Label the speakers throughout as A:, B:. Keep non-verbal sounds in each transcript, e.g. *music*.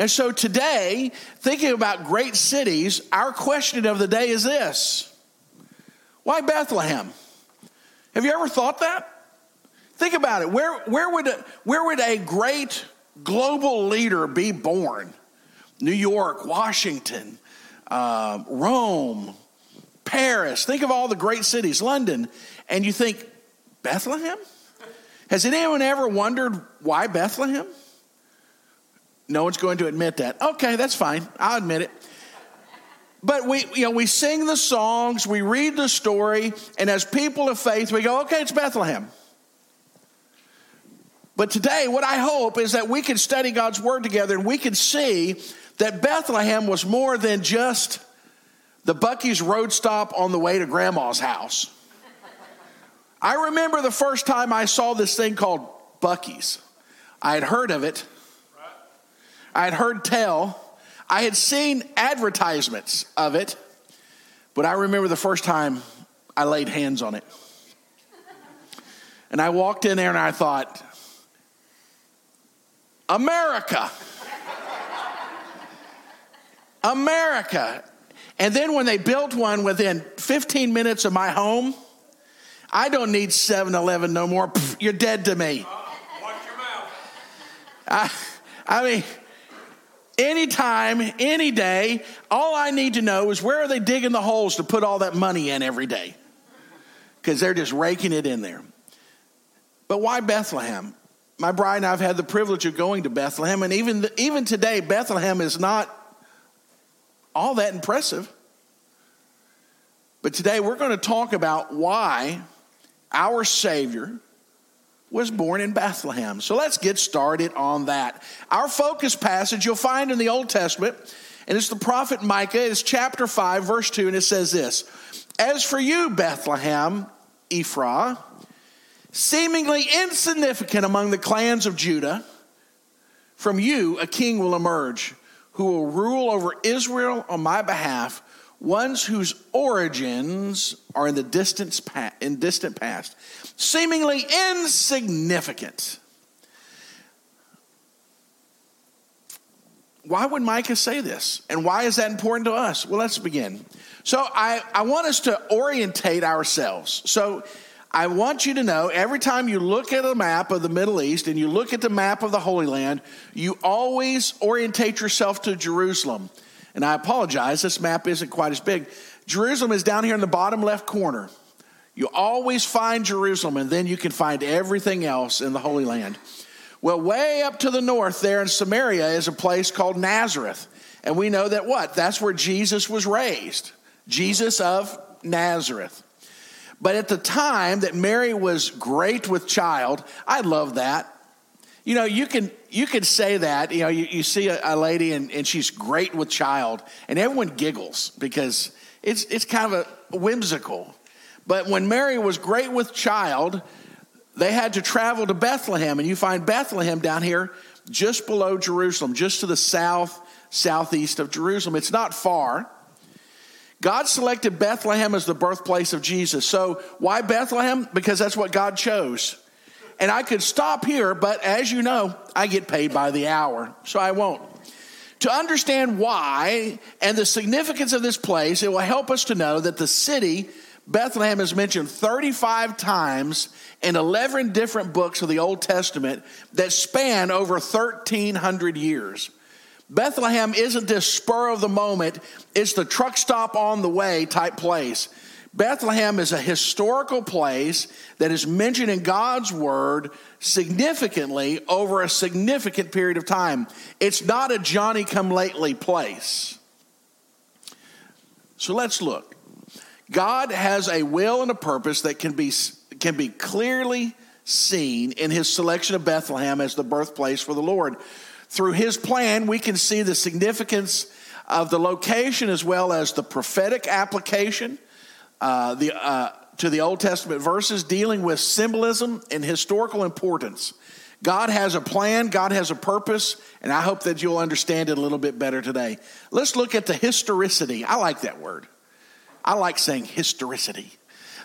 A: And so today, thinking about great cities, our question of the day is this Why Bethlehem? Have you ever thought that? Think about it. Where, where, would, where would a great global leader be born? New York, Washington, uh, Rome, Paris. Think of all the great cities, London. And you think, Bethlehem? Has anyone ever wondered why Bethlehem? No one's going to admit that. Okay, that's fine. I'll admit it. But we, you know, we sing the songs, we read the story, and as people of faith, we go, okay, it's Bethlehem. But today, what I hope is that we can study God's word together and we can see that Bethlehem was more than just the Buc-ee's road stop on the way to grandma's house. I remember the first time I saw this thing called Buc-ee's. I had heard of it, I had heard tell, I had seen advertisements of it, but I remember the first time I laid hands on it. And I walked in there and I thought, America. America. And then when they built one within 15 minutes of my home, I don't need 7 Eleven no more. You're dead to me.
B: Watch your mouth.
A: I, I mean, anytime, any day, all I need to know is where are they digging the holes to put all that money in every day? Because they're just raking it in there. But why Bethlehem? My bride and I have had the privilege of going to Bethlehem, and even, even today, Bethlehem is not all that impressive. But today we're going to talk about why our Savior was born in Bethlehem. So let's get started on that. Our focus passage you'll find in the Old Testament, and it's the prophet Micah. It's chapter 5, verse 2, and it says this As for you, Bethlehem, Ephraim, seemingly insignificant among the clans of Judah, from you a king will emerge who will rule over Israel on my behalf, ones whose origins are in the distant, in distant past, seemingly insignificant. Why would Micah say this? And why is that important to us? Well, let's begin. So, I, I want us to orientate ourselves. So, I want you to know every time you look at a map of the Middle East and you look at the map of the Holy Land, you always orientate yourself to Jerusalem. And I apologize, this map isn't quite as big. Jerusalem is down here in the bottom left corner. You always find Jerusalem, and then you can find everything else in the Holy Land. Well, way up to the north there in Samaria is a place called Nazareth. And we know that what? That's where Jesus was raised. Jesus of Nazareth. But at the time that Mary was great with child, I love that. You know, you can you can say that. You know, you, you see a, a lady and, and she's great with child, and everyone giggles because it's it's kind of a whimsical. But when Mary was great with child, they had to travel to Bethlehem, and you find Bethlehem down here just below Jerusalem, just to the south, southeast of Jerusalem. It's not far. God selected Bethlehem as the birthplace of Jesus. So, why Bethlehem? Because that's what God chose. And I could stop here, but as you know, I get paid by the hour, so I won't. To understand why and the significance of this place, it will help us to know that the city, Bethlehem, is mentioned 35 times in 11 different books of the Old Testament that span over 1,300 years. Bethlehem isn't this spur of the moment, it's the truck stop on the way type place. Bethlehem is a historical place that is mentioned in God's word significantly over a significant period of time. It's not a Johnny come lately place. So let's look. God has a will and a purpose that can be, can be clearly seen in his selection of Bethlehem as the birthplace for the Lord. Through his plan, we can see the significance of the location as well as the prophetic application uh, the, uh, to the Old Testament verses dealing with symbolism and historical importance. God has a plan, God has a purpose, and I hope that you'll understand it a little bit better today. Let's look at the historicity. I like that word. I like saying historicity.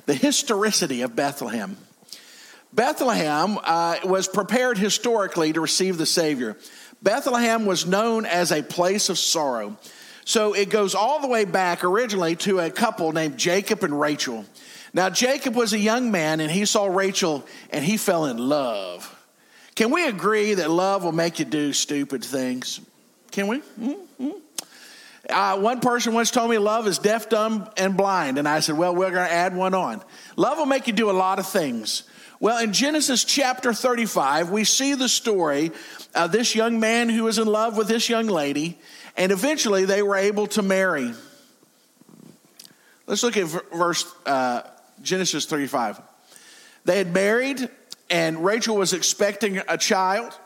A: The historicity of Bethlehem. Bethlehem uh, was prepared historically to receive the Savior. Bethlehem was known as a place of sorrow. So it goes all the way back originally to a couple named Jacob and Rachel. Now, Jacob was a young man and he saw Rachel and he fell in love. Can we agree that love will make you do stupid things? Can we? Mm-hmm. Uh, one person once told me love is deaf, dumb, and blind. And I said, well, we're going to add one on. Love will make you do a lot of things. Well, in Genesis chapter 35, we see the story of this young man who was in love with this young lady, and eventually they were able to marry. Let's look at verse uh, Genesis 35. They had married, and Rachel was expecting a child,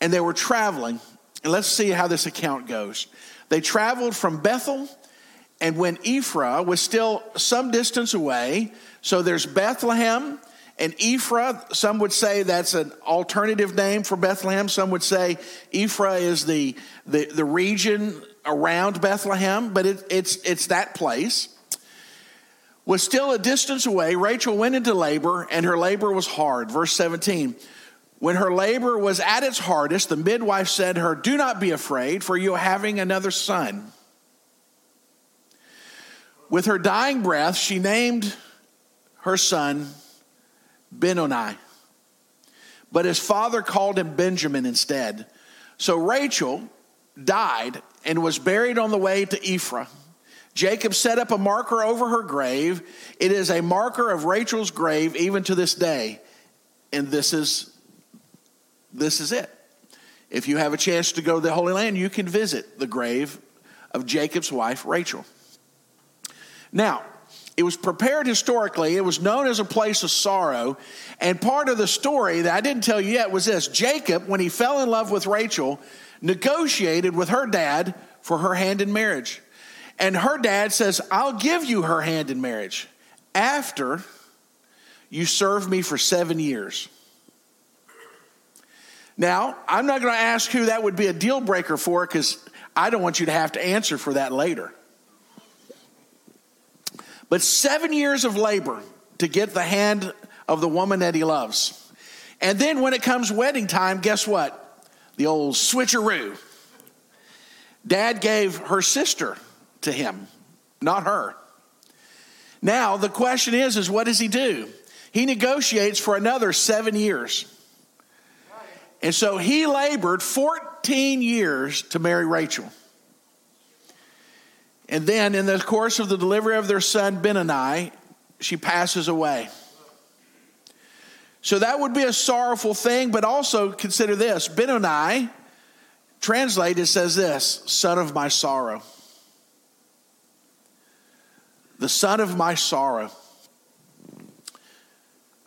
A: and they were traveling. And let's see how this account goes. They traveled from Bethel, and when Ephraim was still some distance away, so there's Bethlehem and Ephraim. Some would say that's an alternative name for Bethlehem. Some would say Ephraim is the, the, the region around Bethlehem, but it, it's, it's that place. Was still a distance away. Rachel went into labor, and her labor was hard. Verse 17. When her labor was at its hardest, the midwife said to her, Do not be afraid, for you are having another son. With her dying breath, she named her son Benoni. But his father called him Benjamin instead. So Rachel died and was buried on the way to Ephraim. Jacob set up a marker over her grave. It is a marker of Rachel's grave even to this day. And this is this is it. If you have a chance to go to the Holy Land, you can visit the grave of Jacob's wife, Rachel. Now, it was prepared historically. It was known as a place of sorrow. And part of the story that I didn't tell you yet was this Jacob, when he fell in love with Rachel, negotiated with her dad for her hand in marriage. And her dad says, I'll give you her hand in marriage after you serve me for seven years. Now, I'm not going to ask who that would be a deal breaker for because I don't want you to have to answer for that later. But seven years of labor to get the hand of the woman that he loves. And then when it comes wedding time, guess what? The old switcheroo. Dad gave her sister to him, not her. Now the question is is what does he do? He negotiates for another 7 years. And so he labored 14 years to marry Rachel. And then, in the course of the delivery of their son Benoni, she passes away. So that would be a sorrowful thing, but also consider this Benoni, translated, says this son of my sorrow. The son of my sorrow.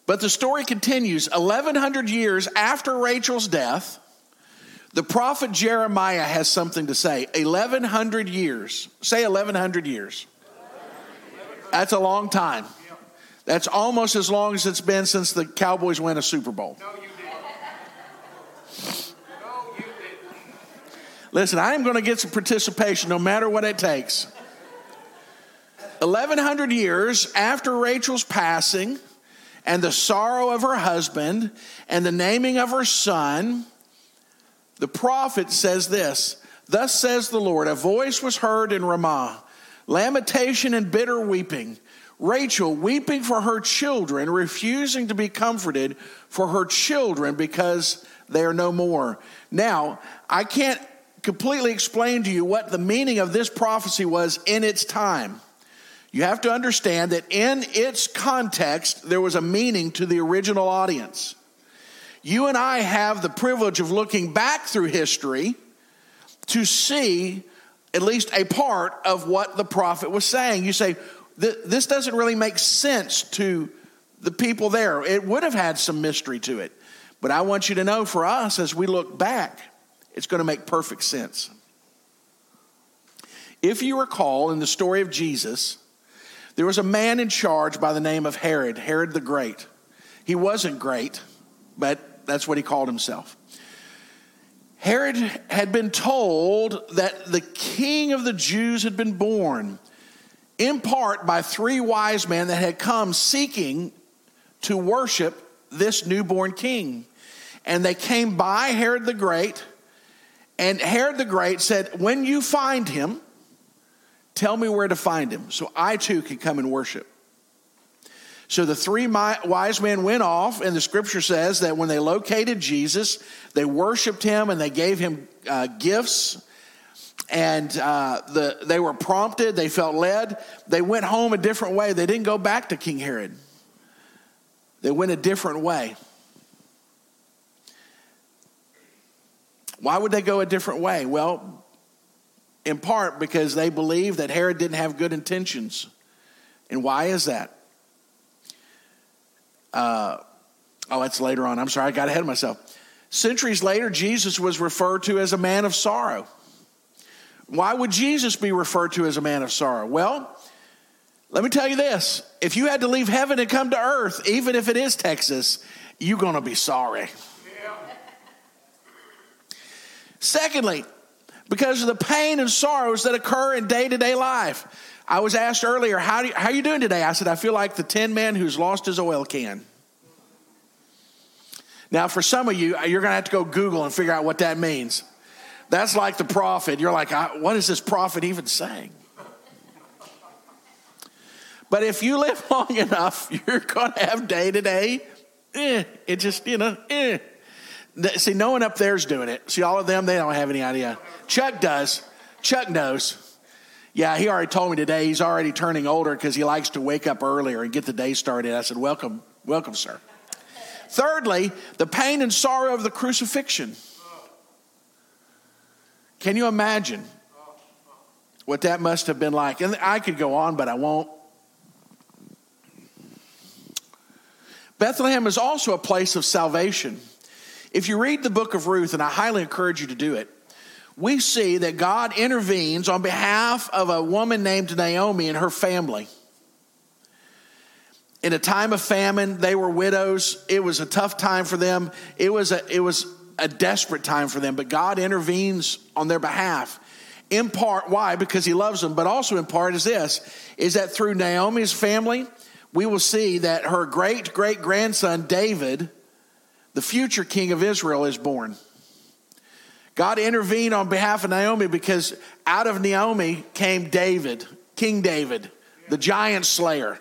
A: But the story continues 1,100 years after Rachel's death. The prophet Jeremiah has something to say. 1,100 years. Say 1,100 years. That's a long time. That's almost as long as it's been since the Cowboys win a Super Bowl. No, you didn't. No, you didn't. Listen, I am going to get some participation no matter what it takes. 1,100 years after Rachel's passing, and the sorrow of her husband and the naming of her son, the prophet says this Thus says the Lord, a voice was heard in Ramah, lamentation and bitter weeping. Rachel weeping for her children, refusing to be comforted for her children because they are no more. Now, I can't completely explain to you what the meaning of this prophecy was in its time. You have to understand that in its context, there was a meaning to the original audience. You and I have the privilege of looking back through history to see at least a part of what the prophet was saying. You say, this doesn't really make sense to the people there. It would have had some mystery to it. But I want you to know for us, as we look back, it's going to make perfect sense. If you recall in the story of Jesus, there was a man in charge by the name of Herod, Herod the Great. He wasn't great, but that's what he called himself. Herod had been told that the king of the Jews had been born, in part by three wise men that had come seeking to worship this newborn king. And they came by Herod the Great, And Herod the Great said, When you find him, tell me where to find him so I too can come and worship. So the three wise men went off, and the scripture says that when they located Jesus, they worshiped him and they gave him uh, gifts. And uh, the, they were prompted, they felt led. They went home a different way. They didn't go back to King Herod, they went a different way. Why would they go a different way? Well, in part because they believe that Herod didn't have good intentions. And why is that? Uh, oh, that's later on. I'm sorry, I got ahead of myself. Centuries later, Jesus was referred to as a man of sorrow. Why would Jesus be referred to as a man of sorrow? Well, let me tell you this if you had to leave heaven and come to earth, even if it is Texas, you're going to be sorry. Secondly, because of the pain and sorrows that occur in day to day life. I was asked earlier, how, do you, how are you doing today? I said, I feel like the tin man who's lost his oil can. Now, for some of you, you're going to have to go Google and figure out what that means. That's like the prophet. You're like, what is this prophet even saying? But if you live *laughs* long enough, *laughs* you're going to have day to day. It just, you know, eh. See, no one up there's doing it. See, all of them, they don't have any idea. Chuck does. Chuck knows. Yeah, he already told me today he's already turning older because he likes to wake up earlier and get the day started. I said, Welcome, welcome, sir. Thirdly, the pain and sorrow of the crucifixion. Can you imagine what that must have been like? And I could go on, but I won't. Bethlehem is also a place of salvation. If you read the book of Ruth, and I highly encourage you to do it, we see that God intervenes on behalf of a woman named Naomi and her family. In a time of famine, they were widows. It was a tough time for them. It was a, it was a desperate time for them, but God intervenes on their behalf. In part, why? Because he loves them, but also in part is this, is that through Naomi's family, we will see that her great great grandson David the future king of Israel is born. God intervened on behalf of Naomi because out of Naomi came David, King David, the giant slayer,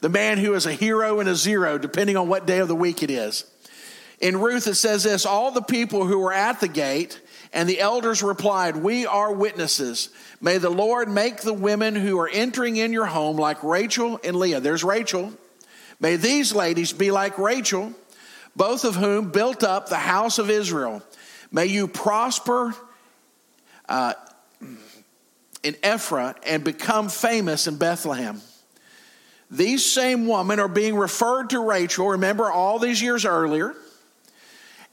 A: the man who is a hero and a zero, depending on what day of the week it is. In Ruth, it says this All the people who were at the gate and the elders replied, We are witnesses. May the Lord make the women who are entering in your home like Rachel and Leah. There's Rachel. May these ladies be like Rachel both of whom built up the house of Israel. May you prosper uh, in Ephraim and become famous in Bethlehem. These same women are being referred to Rachel, remember all these years earlier.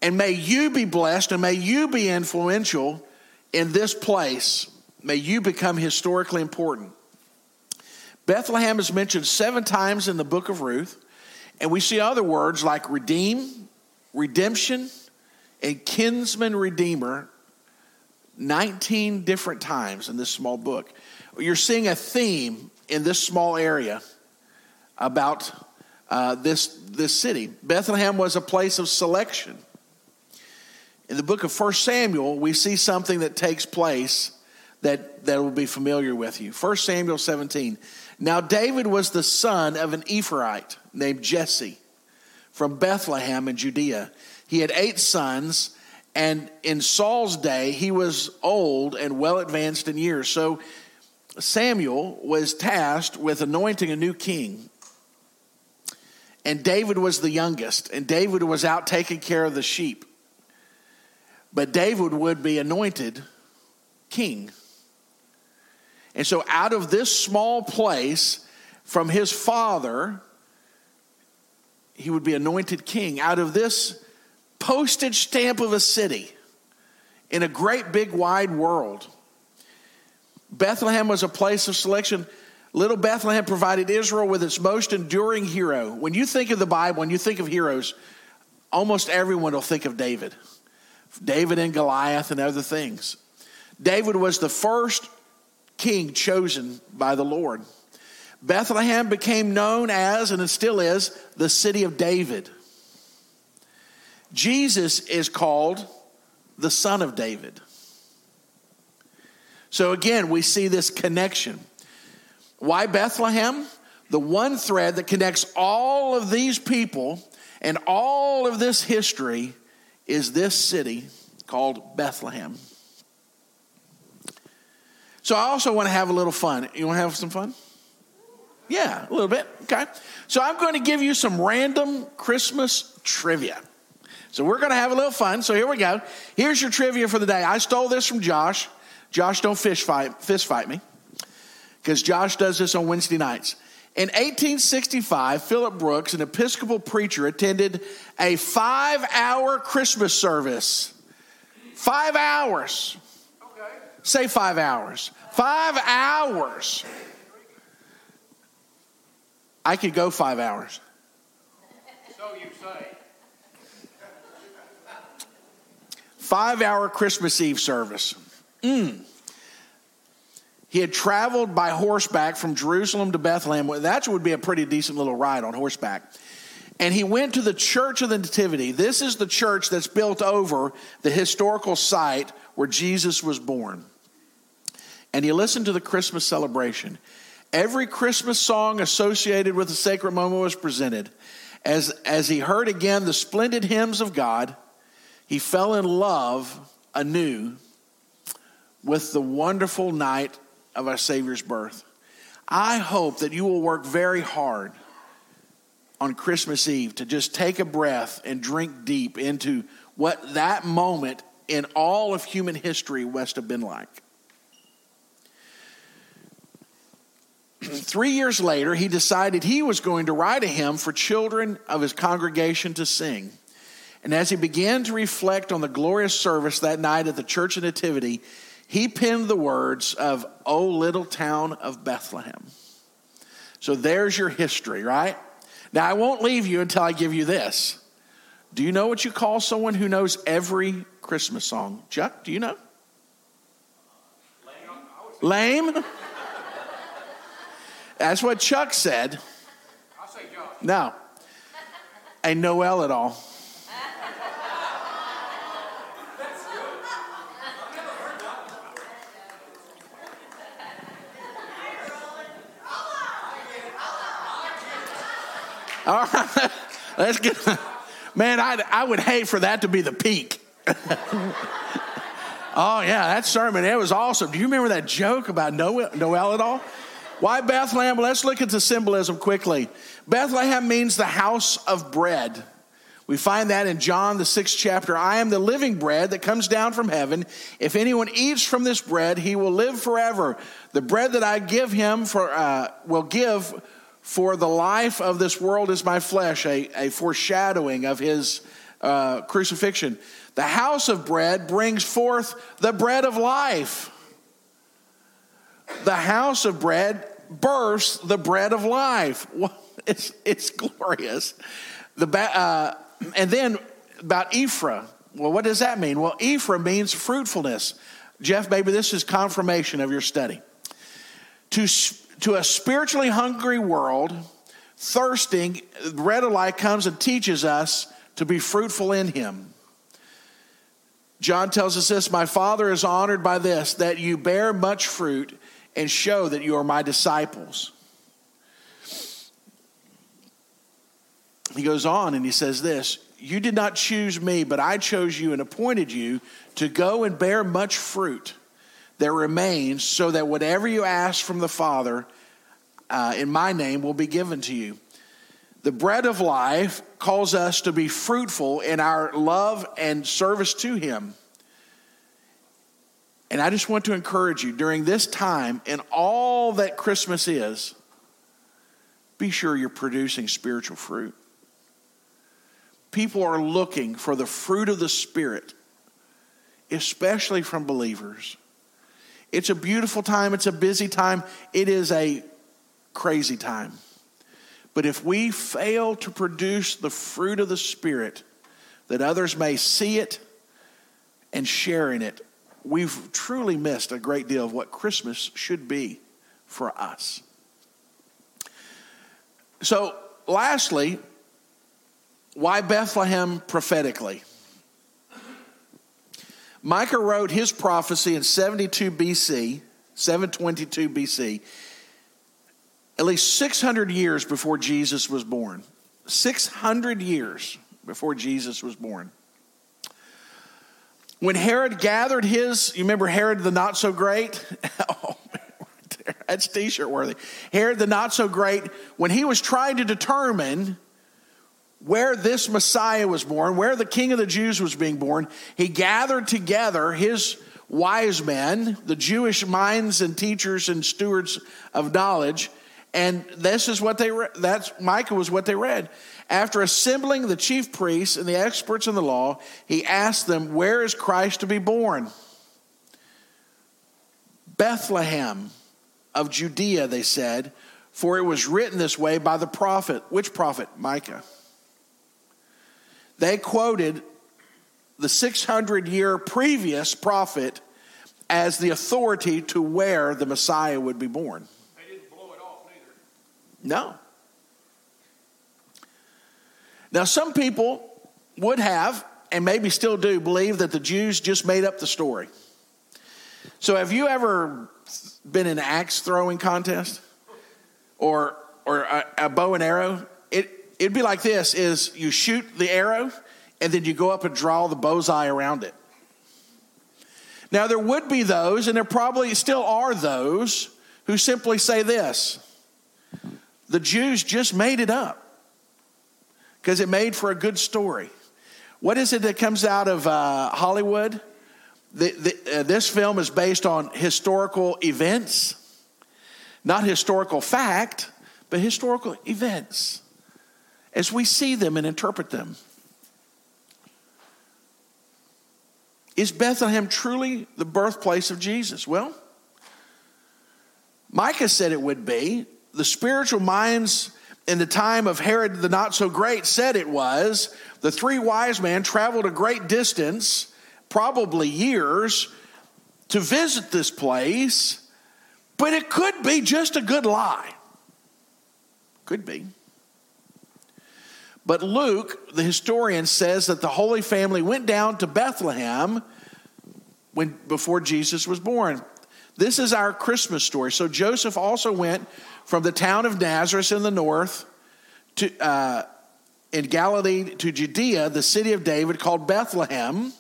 A: And may you be blessed and may you be influential in this place. May you become historically important. Bethlehem is mentioned seven times in the book of Ruth. And we see other words like redeem, redemption, and kinsman redeemer 19 different times in this small book. You're seeing a theme in this small area about uh, this, this city. Bethlehem was a place of selection. In the book of 1 Samuel, we see something that takes place that, that will be familiar with you. 1 Samuel 17. Now, David was the son of an Ephraite named Jesse from Bethlehem in Judea. He had eight sons, and in Saul's day, he was old and well advanced in years. So Samuel was tasked with anointing a new king. And David was the youngest, and David was out taking care of the sheep. But David would be anointed king. And so, out of this small place, from his father, he would be anointed king. Out of this postage stamp of a city in a great big wide world, Bethlehem was a place of selection. Little Bethlehem provided Israel with its most enduring hero. When you think of the Bible, when you think of heroes, almost everyone will think of David. David and Goliath and other things. David was the first king chosen by the Lord. Bethlehem became known as, and it still is, the city of David. Jesus is called the son of David. So again, we see this connection. Why Bethlehem? The one thread that connects all of these people and all of this history is this city called Bethlehem. So I also want to have a little fun. You want to have some fun? Yeah, a little bit. Okay. So I'm going to give you some random Christmas trivia. So we're going to have a little fun. So here we go. Here's your trivia for the day. I stole this from Josh. Josh, don't fish fight, fist fight me, because Josh does this on Wednesday nights. In 1865, Philip Brooks, an Episcopal preacher, attended a five hour Christmas service. Five hours. Say five hours. Five hours. I could go five hours.
B: So you say.
A: Five hour Christmas Eve service. Mm. He had traveled by horseback from Jerusalem to Bethlehem. That would be a pretty decent little ride on horseback. And he went to the Church of the Nativity. This is the church that's built over the historical site where Jesus was born. And he listened to the Christmas celebration. Every Christmas song associated with the sacred moment was presented. As, as he heard again the splendid hymns of God, he fell in love anew with the wonderful night of our Savior's birth. I hope that you will work very hard on Christmas Eve to just take a breath and drink deep into what that moment in all of human history must have been like. Three years later, he decided he was going to write a hymn for children of his congregation to sing. And as he began to reflect on the glorious service that night at the Church of Nativity, he penned the words of, O little town of Bethlehem. So there's your history, right? Now, I won't leave you until I give you this. Do you know what you call someone who knows every Christmas song? Chuck, do you know? Lame? Lame? That's what Chuck said.
B: I'll say Josh.
A: No. A Noel at all. All right, *laughs* let's get. Man, I, I would hate for that to be the peak. *laughs* oh, yeah, that sermon, it was awesome. Do you remember that joke about Noel, Noel at all? Why Bethlehem? Let's look at the symbolism quickly. Bethlehem means the house of bread. We find that in John, the sixth chapter. I am the living bread that comes down from heaven. If anyone eats from this bread, he will live forever. The bread that I give him for, uh, will give for the life of this world is my flesh, a, a foreshadowing of his uh, crucifixion. The house of bread brings forth the bread of life. The house of bread births the bread of life. *laughs* It's, it's glorious. The, uh, and then about Ephra. Well, what does that mean? Well, Ephra means fruitfulness. Jeff, maybe this is confirmation of your study. To to a spiritually hungry world, thirsting, bread of life comes and teaches us to be fruitful in him. John tells us this My Father is honored by this, that you bear much fruit and show that you are my disciples. He goes on and he says this You did not choose me, but I chose you and appointed you to go and bear much fruit that remains, so that whatever you ask from the Father uh, in my name will be given to you. The bread of life calls us to be fruitful in our love and service to Him. And I just want to encourage you during this time and all that Christmas is, be sure you're producing spiritual fruit. People are looking for the fruit of the Spirit, especially from believers. It's a beautiful time, it's a busy time, it is a crazy time. But if we fail to produce the fruit of the Spirit, that others may see it and share in it, we've truly missed a great deal of what Christmas should be for us. So, lastly, why Bethlehem prophetically? Micah wrote his prophecy in 72 BC, 722 BC, at least 600 years before Jesus was born. 600 years before Jesus was born. When Herod gathered his, you remember Herod the not so great? *laughs* oh, man, that's t shirt worthy. Herod the not so great, when he was trying to determine where this Messiah was born, where the King of the Jews was being born, he gathered together his wise men, the Jewish minds and teachers and stewards of knowledge, and this is what they read. That's Micah was what they read. After assembling the chief priests and the experts in the law, he asked them, Where is Christ to be born? Bethlehem of Judea, they said, for it was written this way by the prophet. Which prophet? Micah. They quoted the 600 year previous prophet as the authority to where the Messiah would be born.
B: They didn't blow it off neither.
A: No. Now, some people would have, and maybe still do, believe that the Jews just made up the story. So, have you ever been in an axe throwing contest or or a, a bow and arrow? It it'd be like this: is you shoot the arrow, and then you go up and draw the bullseye around it. Now, there would be those, and there probably still are those, who simply say this the Jews just made it up because it made for a good story. What is it that comes out of uh, Hollywood? The, the, uh, this film is based on historical events, not historical fact, but historical events as we see them and interpret them. Is Bethlehem truly the birthplace of Jesus? Well, Micah said it would be. The spiritual minds in the time of Herod the not so great said it was. The three wise men traveled a great distance, probably years, to visit this place, but it could be just a good lie. Could be. But Luke, the historian, says that the Holy Family went down to Bethlehem when, before Jesus was born. This is our Christmas story. So Joseph also went from the town of Nazareth in the north to, uh, in Galilee to Judea, the city of David called Bethlehem,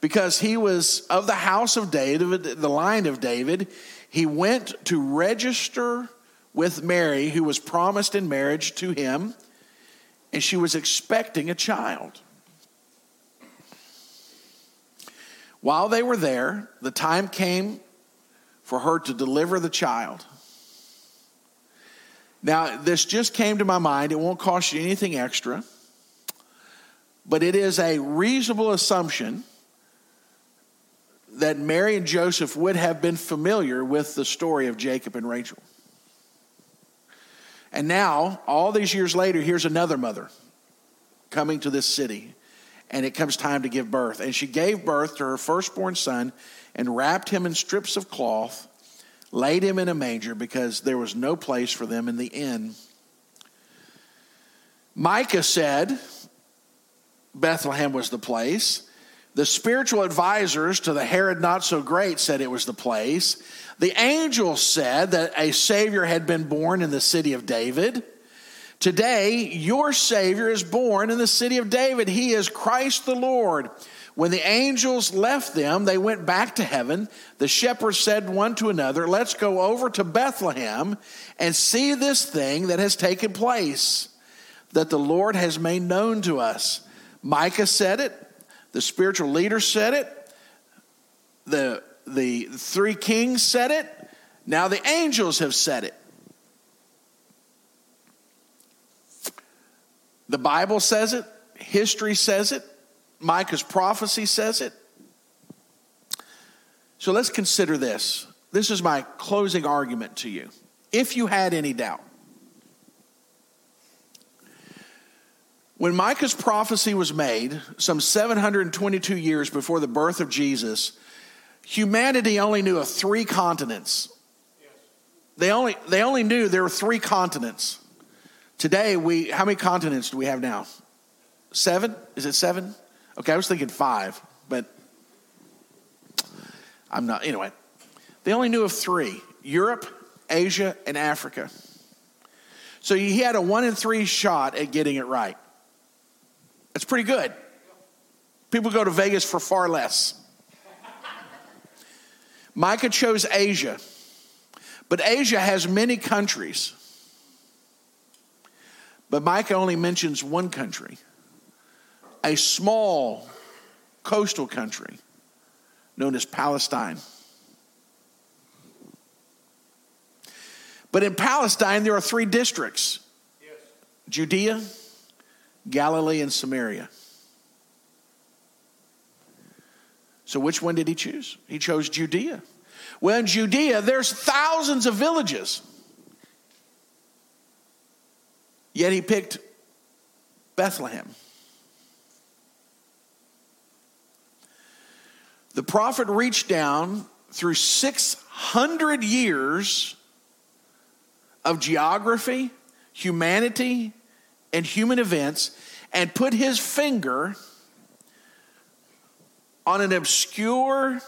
A: because he was of the house of David, the line of David. He went to register with Mary, who was promised in marriage to him, and she was expecting a child. While they were there, the time came for her to deliver the child. Now, this just came to my mind. It won't cost you anything extra, but it is a reasonable assumption that Mary and Joseph would have been familiar with the story of Jacob and Rachel. And now, all these years later, here's another mother coming to this city, and it comes time to give birth. And she gave birth to her firstborn son and wrapped him in strips of cloth laid him in a manger because there was no place for them in the inn. Micah said Bethlehem was the place. The spiritual advisors to the Herod not so great said it was the place. The angel said that a Savior had been born in the city of David. Today, your Savior is born in the city of David. He is Christ the Lord. When the angels left them, they went back to heaven. The shepherds said one to another, Let's go over to Bethlehem and see this thing that has taken place, that the Lord has made known to us. Micah said it, the spiritual leader said it, the, the three kings said it, now the angels have said it. The Bible says it, history says it. Micah's prophecy says it. So let's consider this. This is my closing argument to you. If you had any doubt, when Micah's prophecy was made, some 722 years before the birth of Jesus, humanity only knew of three continents. They only, they only knew there were three continents. Today, we, how many continents do we have now? Seven? Is it seven? Okay, I was thinking five, but I'm not, anyway. They only knew of three Europe, Asia, and Africa. So he had a one in three shot at getting it right. That's pretty good. People go to Vegas for far less. Micah chose Asia, but Asia has many countries. But Micah only mentions one country, a small coastal country known as Palestine. But in Palestine, there are three districts
B: Yes.
A: Judea, Galilee, and Samaria. So, which one did he choose? He chose Judea. Well, in Judea, there's thousands of villages. Yet he picked Bethlehem. The prophet reached down through 600 years of geography, humanity, and human events and put his finger on an obscure,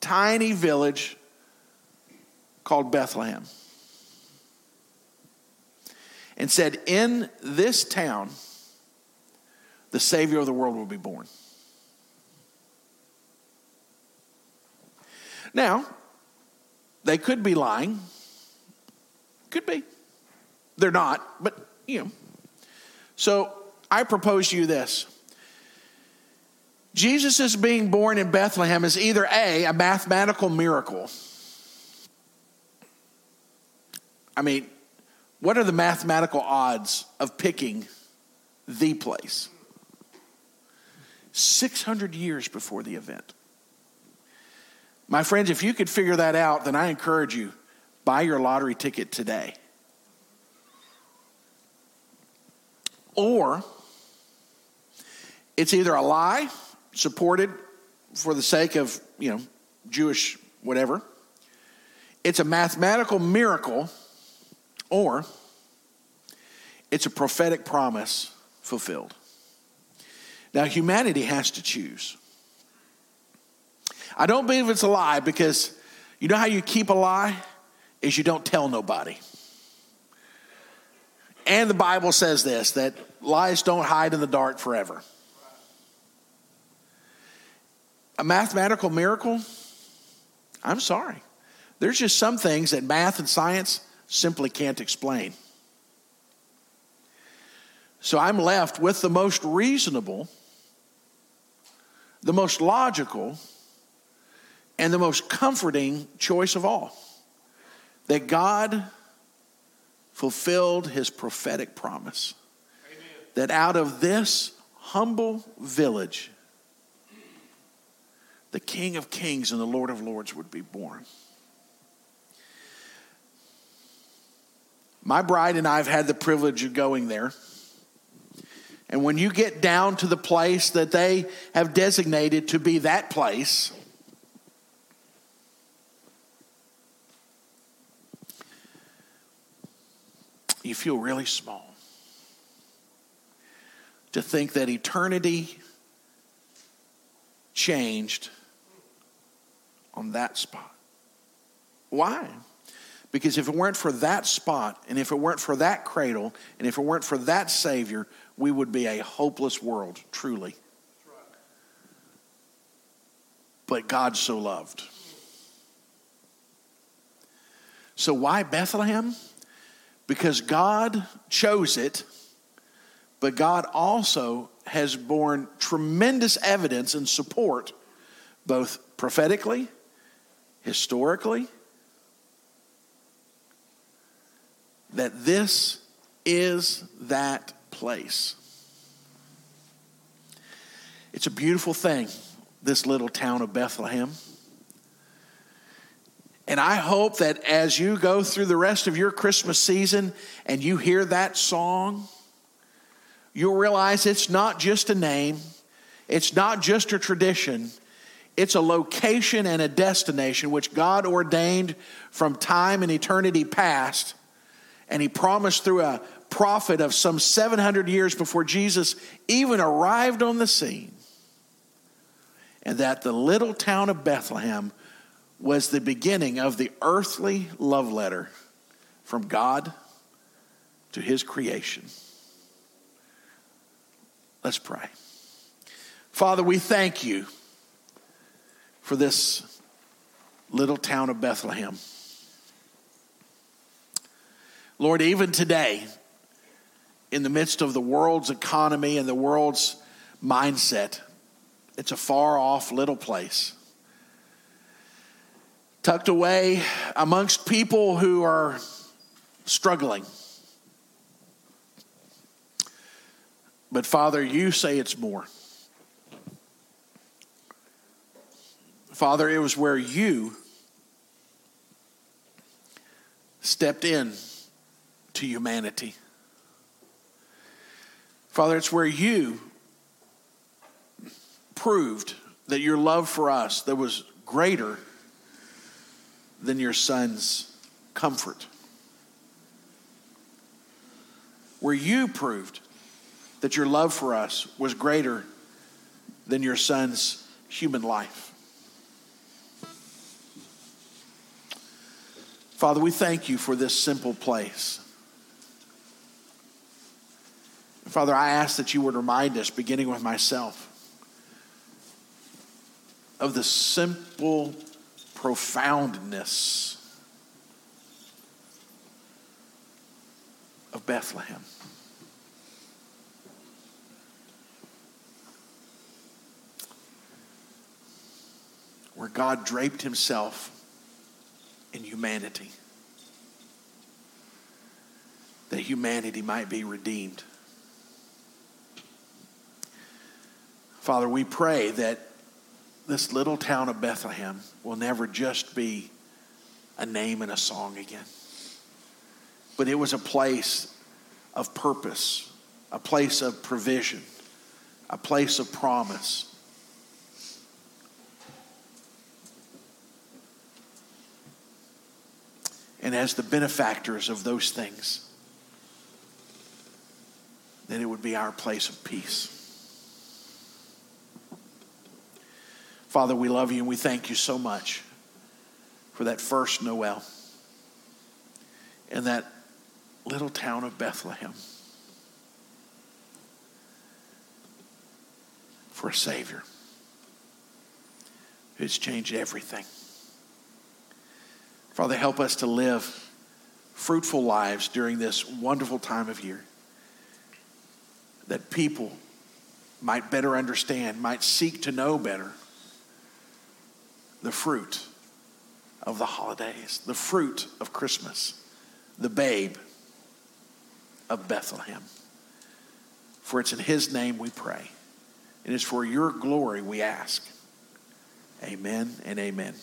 A: tiny village called Bethlehem and said, In this town, the Savior of the world will be born. Now, they could be lying. Could be. They're not, but you know. So I propose to you this. Jesus being born in Bethlehem is either A, a mathematical miracle. I mean, what are the mathematical odds of picking the place? 600 years before the event. My friends, if you could figure that out, then I encourage you buy your lottery ticket today. Or it's either a lie supported for the sake of, you know, Jewish whatever. It's a mathematical miracle or it's a prophetic promise fulfilled. Now humanity has to choose. I don't believe it's a lie because you know how you keep a lie? Is you don't tell nobody. And the Bible says this that lies don't hide in the dark forever. A mathematical miracle? I'm sorry. There's just some things that math and science simply can't explain. So I'm left with the most reasonable, the most logical, and the most comforting choice of all that God fulfilled his prophetic promise
B: Amen.
A: that out of this humble village, the King of Kings and the Lord of Lords would be born. My bride and I have had the privilege of going there. And when you get down to the place that they have designated to be that place, you feel really small. To think that eternity changed on that spot. Why? Because if it weren't for that spot, and if it weren't for that cradle, and if it weren't for that Savior, we would be a hopeless world, truly. But God so loved. So, why Bethlehem? Because God chose it, but God also has borne tremendous evidence and support, both prophetically, historically, that this is that place. It's a beautiful thing, this little town of Bethlehem. And I hope that as you go through the rest of your Christmas season and you hear that song, you'll realize it's not just a name, it's not just a tradition, it's a location and a destination which God ordained from time and eternity past. And He promised through a prophet of some 700 years before Jesus even arrived on the scene. And that the little town of Bethlehem was the beginning of the earthly love letter from God to his creation. Let's pray. Father, we thank you for this little town of Bethlehem. Lord, even today, in the midst of the world's economy and the world's mindset, it's a far off little place. Tucked away amongst people who are struggling. But Father, you say it's more. Father, it was where you stepped in to humanity. Father, it's where you proved that your love for us that was greater than your son's comfort. Where you proved that your love for us was greater than your son's human life. Father, we thank you for this simple place. Father, I ask that you would remind us, beginning with myself, of the simple profoundness of Bethlehem. Where God draped himself in humanity, that humanity might be redeemed. Father, we pray that this little town of Bethlehem will never just be a name and a song again, but it was a place of purpose, a place of provision, a place of promise. And as the benefactors of those things, then it would be our place of peace. Father, we love you and we thank you so much for that first Noel in that little town of Bethlehem. For a Savior who's changed everything. Father, help us to live fruitful lives during this wonderful time of year that people might better understand, might seek to know better the fruit of the holidays, the fruit of Christmas, the babe of Bethlehem. For it's in his name we pray. It is for your glory we ask. Amen and amen.